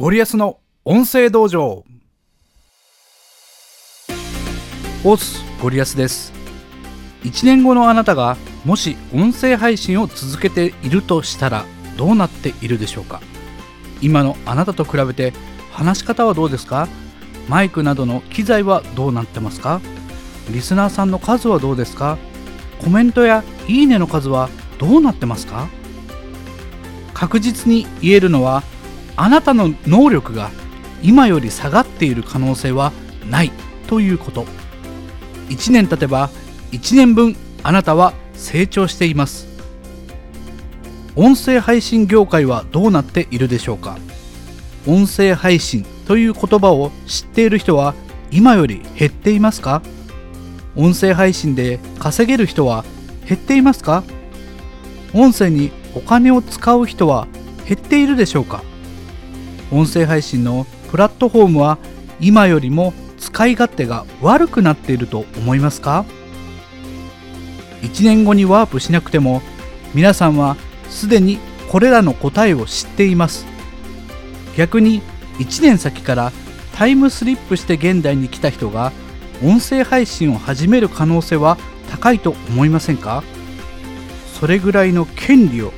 ゴリアスの音声道場。オスゴリアスです。1年後のあなたがもし音声配信を続けているとしたらどうなっているでしょうか？今のあなたと比べて話し方はどうですか？マイクなどの機材はどうなってますか？リスナーさんの数はどうですか？コメントやいいねの数はどうなってますか？確実に言えるのはあなたの能力が今より下がっている可能性はないということ。1年経てば1年分あなたは成長しています。音声配信業界はどうなっているでしょうか。音声配信という言葉を知っている人は今より減っていますか。音声配信で稼げる人は減っていますか。音声にお金を使う人は減っているでしょうか。音声配信のプラットフォームは今よりも使い勝手が悪くなっていると思いますか？1年後にワープしなくても皆さんはすでにこれらの答えを知っています。逆に1年先からタイムスリップして現代に来た人が音声配信を始める可能性は高いと思いませんか？それぐらいの権利を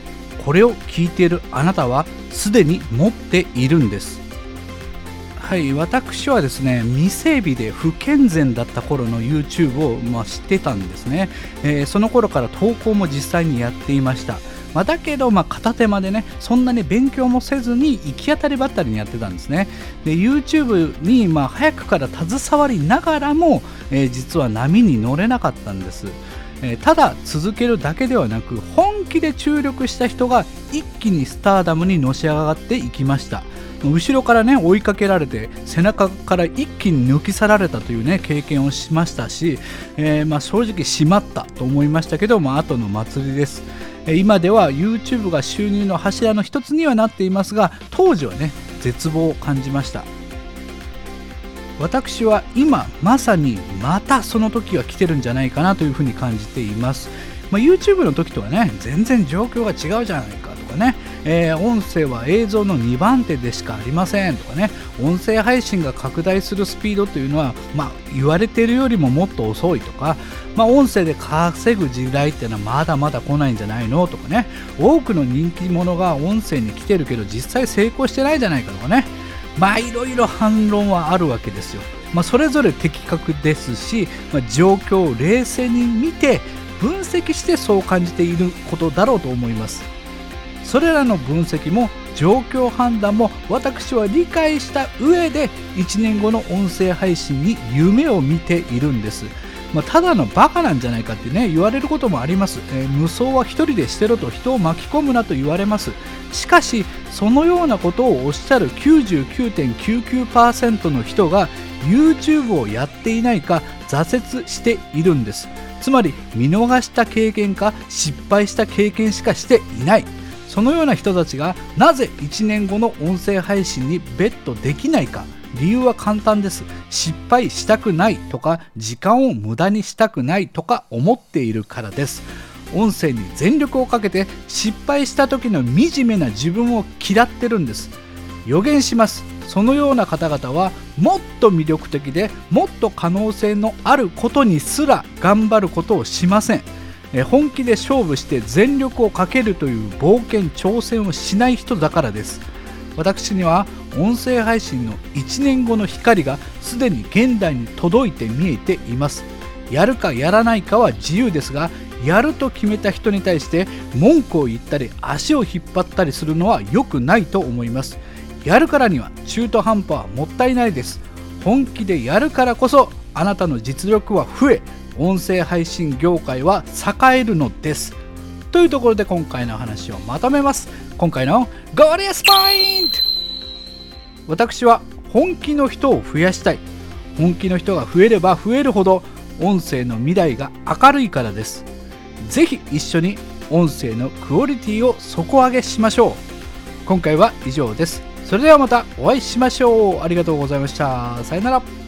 これを聞いているあなたはすでに持っているんですはい私はですね未整備で不健全だった頃の YouTube を、まあ、知ってたんですね、えー、その頃から投稿も実際にやっていましたまあ、だけど、まあ、片手間でね、そんなに勉強もせずに行き当たりばったりにやってたんですね。で、YouTube に、まあ、早くから携わりながらも、えー、実は波に乗れなかったんです。えただ続けるだけではなく本気で注力した人が一気にスターダムにのし上がっていきました。後ろからね追いかけられて背中から一気に抜き去られたというね経験をしましたし、えー、まあ、正直しまったと思いましたけど、まあ後の祭りです。今では YouTube が収入の柱の一つにはなっていますが当時はね絶望を感じました。私は今まさにまたその時が来てるんじゃないかなというふうに感じています、まあ、YouTube の時とはね全然状況が違うじゃないかとかね、えー、音声は映像の2番手でしかありませんとかね。音声配信が拡大するスピードというのは、まあ、言われているよりももっと遅いとか、まあ、音声で稼ぐ時代っていうのはまだまだ来ないんじゃないのとかね。多くの人気者が音声に来てるけど実際成功してないじゃないかとかね。まあいろいろ反論はあるわけですよ。まあ、それぞれ的確ですし、まあ、状況を冷静に見て分析してそう感じていることだろうと思います。それらの分析も状況判断も私は理解した上で1年後の音声配信に夢を見ているんです。まあ、ただのバカなんじゃないかってね言われることもあります、えー、無双は一人でしてろと人を巻き込むなと言われますしかしそのようなことをおっしゃる99.99%の人が YouTube をやっていないか挫折しているんですつまり見逃した経験か失敗した経験しかしていない。そのような人たちがなぜ1年後の音声配信にベットできないか。理由は簡単です。失敗したくないとか時間を無駄にしたくないとか思っているからです。音声に全力をかけて失敗した時の惨めな自分を嫌ってるんです。予言します。そのような方々はもっと魅力的でもっと可能性のあることにすら頑張ることをしません。本気で勝負して全力をかけるという冒険挑戦をしない人だからです。私には音声配信の1年後の光がすでに現代に届いて見えています。やるかやらないかは自由ですがやると決めた人に対して文句を言ったり足を引っ張ったりするのは良くないと思います。やるからには中途半端はもったいないです。本気でやるからこそあなたの実力は増え音声配信業界は栄えるのです。というところで今回の話をまとめます。今回のゴリアスポイント私は本気の人を増やしたい。本気の人が増えれば増えるほど音声の未来が明るいからです。ぜひ一緒に音声のクオリティを底上げしましょう。今回は以上です。それではまたお会いしましょう。ありがとうございました。さよなら。